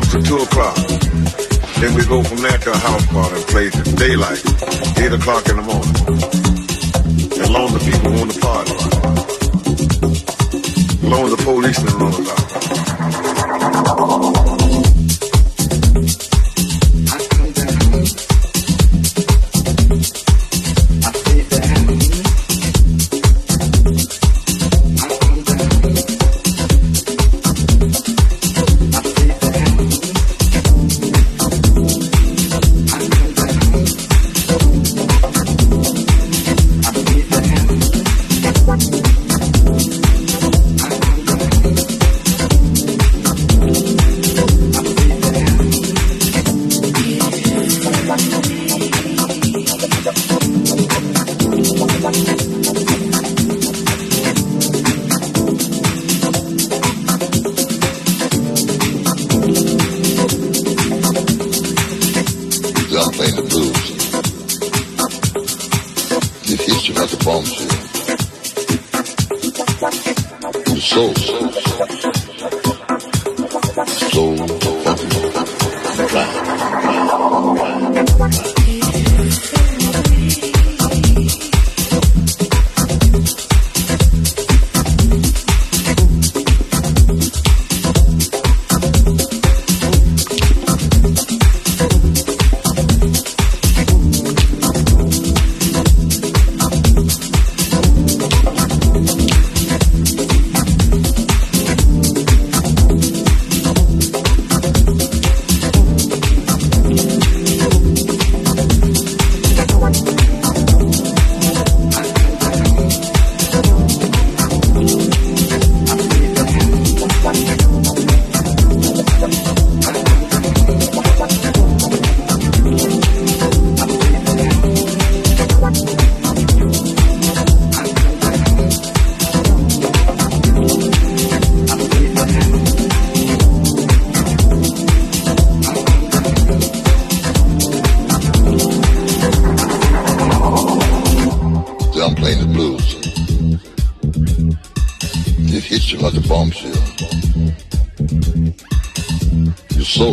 12 to 2 o'clock. Then we go from there to a house party place at daylight, 8 o'clock in the morning. As long as the people want to party. As long as the policemen run us party.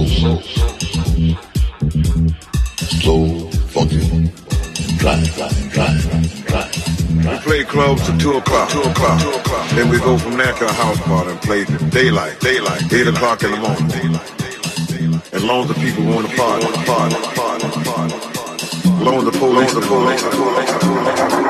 soul. Slow, funky, dry, dry, dry, dry, dry. We play clubs till 2 o'clock, 2 o'clock, 2 o'clock. Then we go from there to a house party and play daylight, daylight, 8 o'clock in the morning. Daylight, daylight, as long as the people want to party, party, party, party. As long as the police, the police, the police, the police.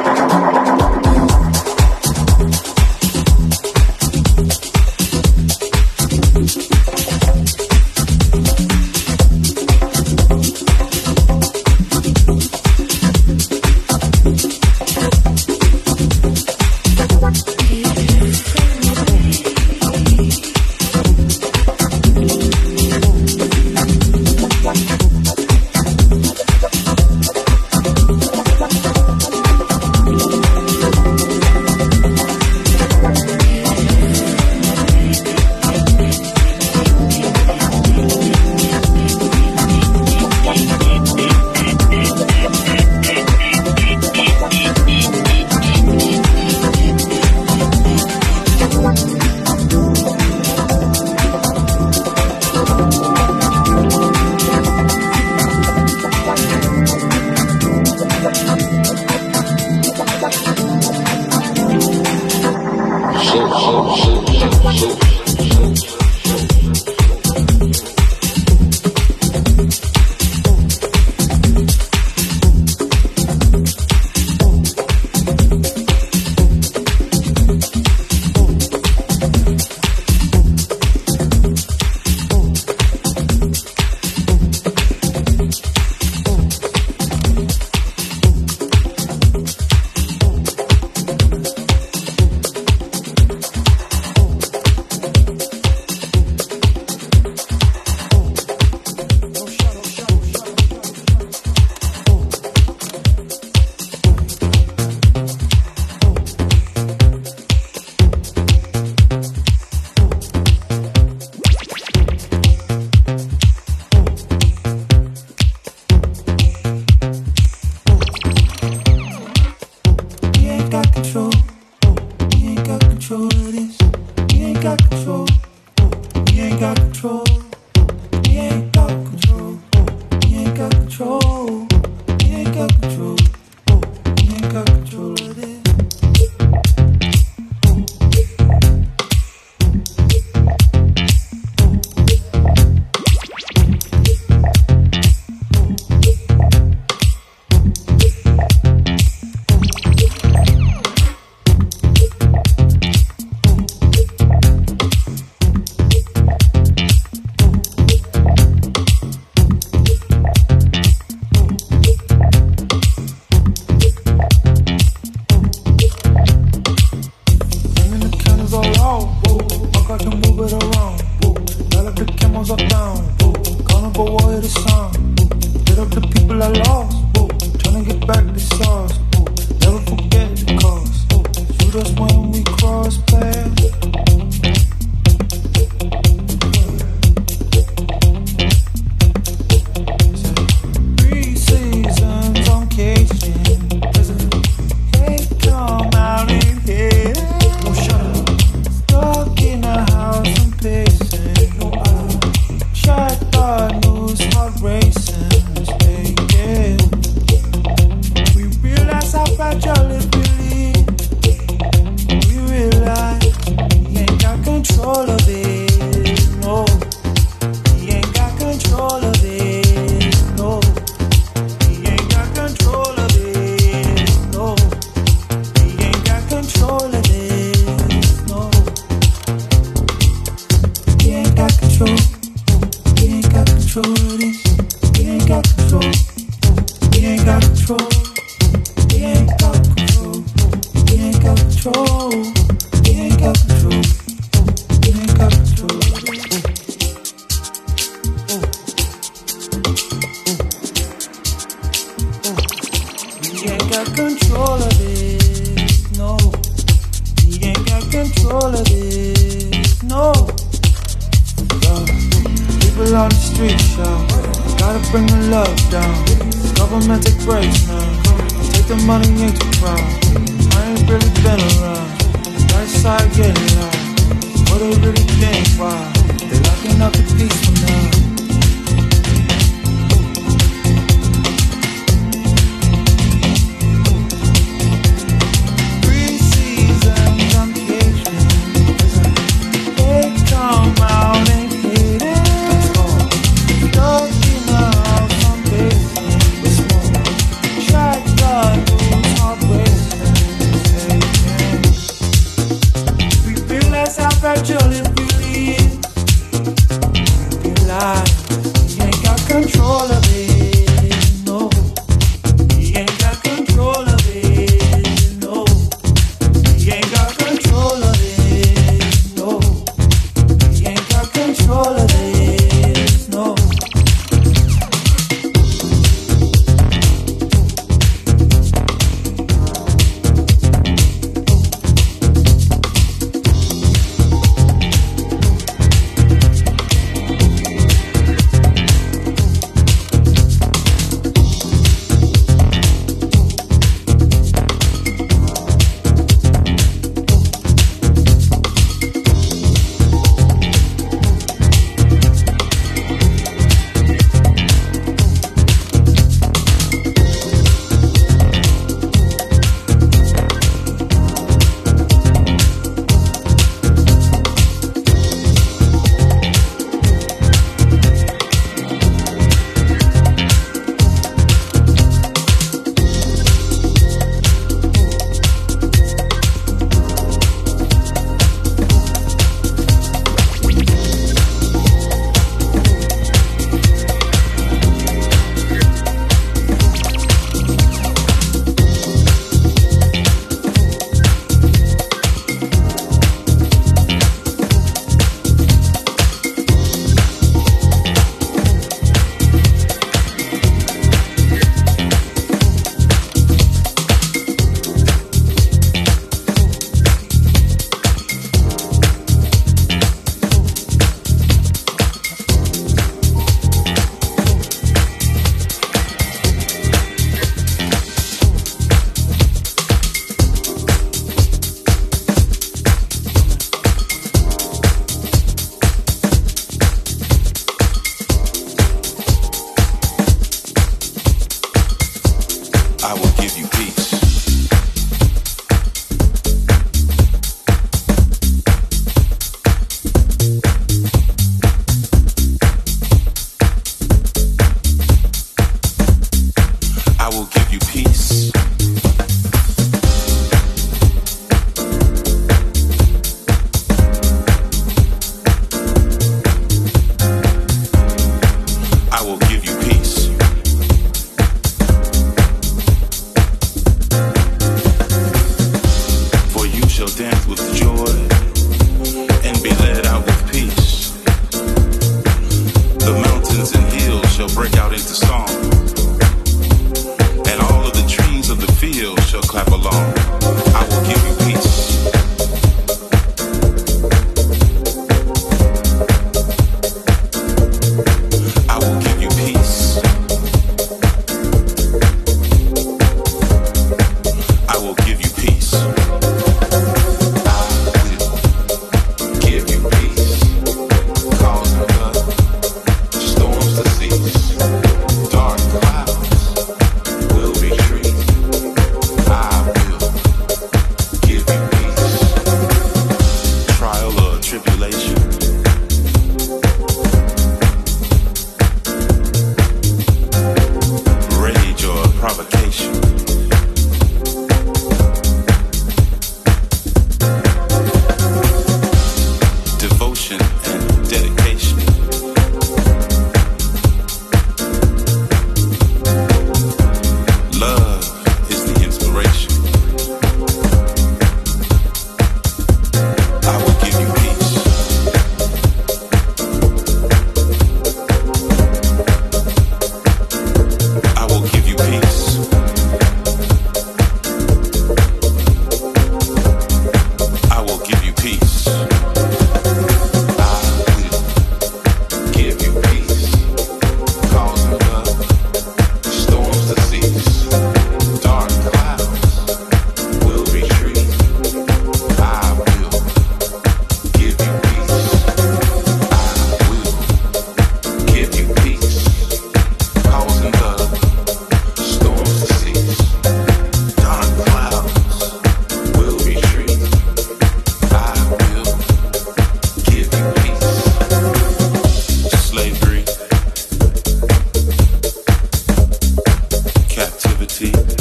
see.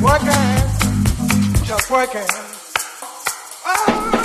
Working, just working. Ah.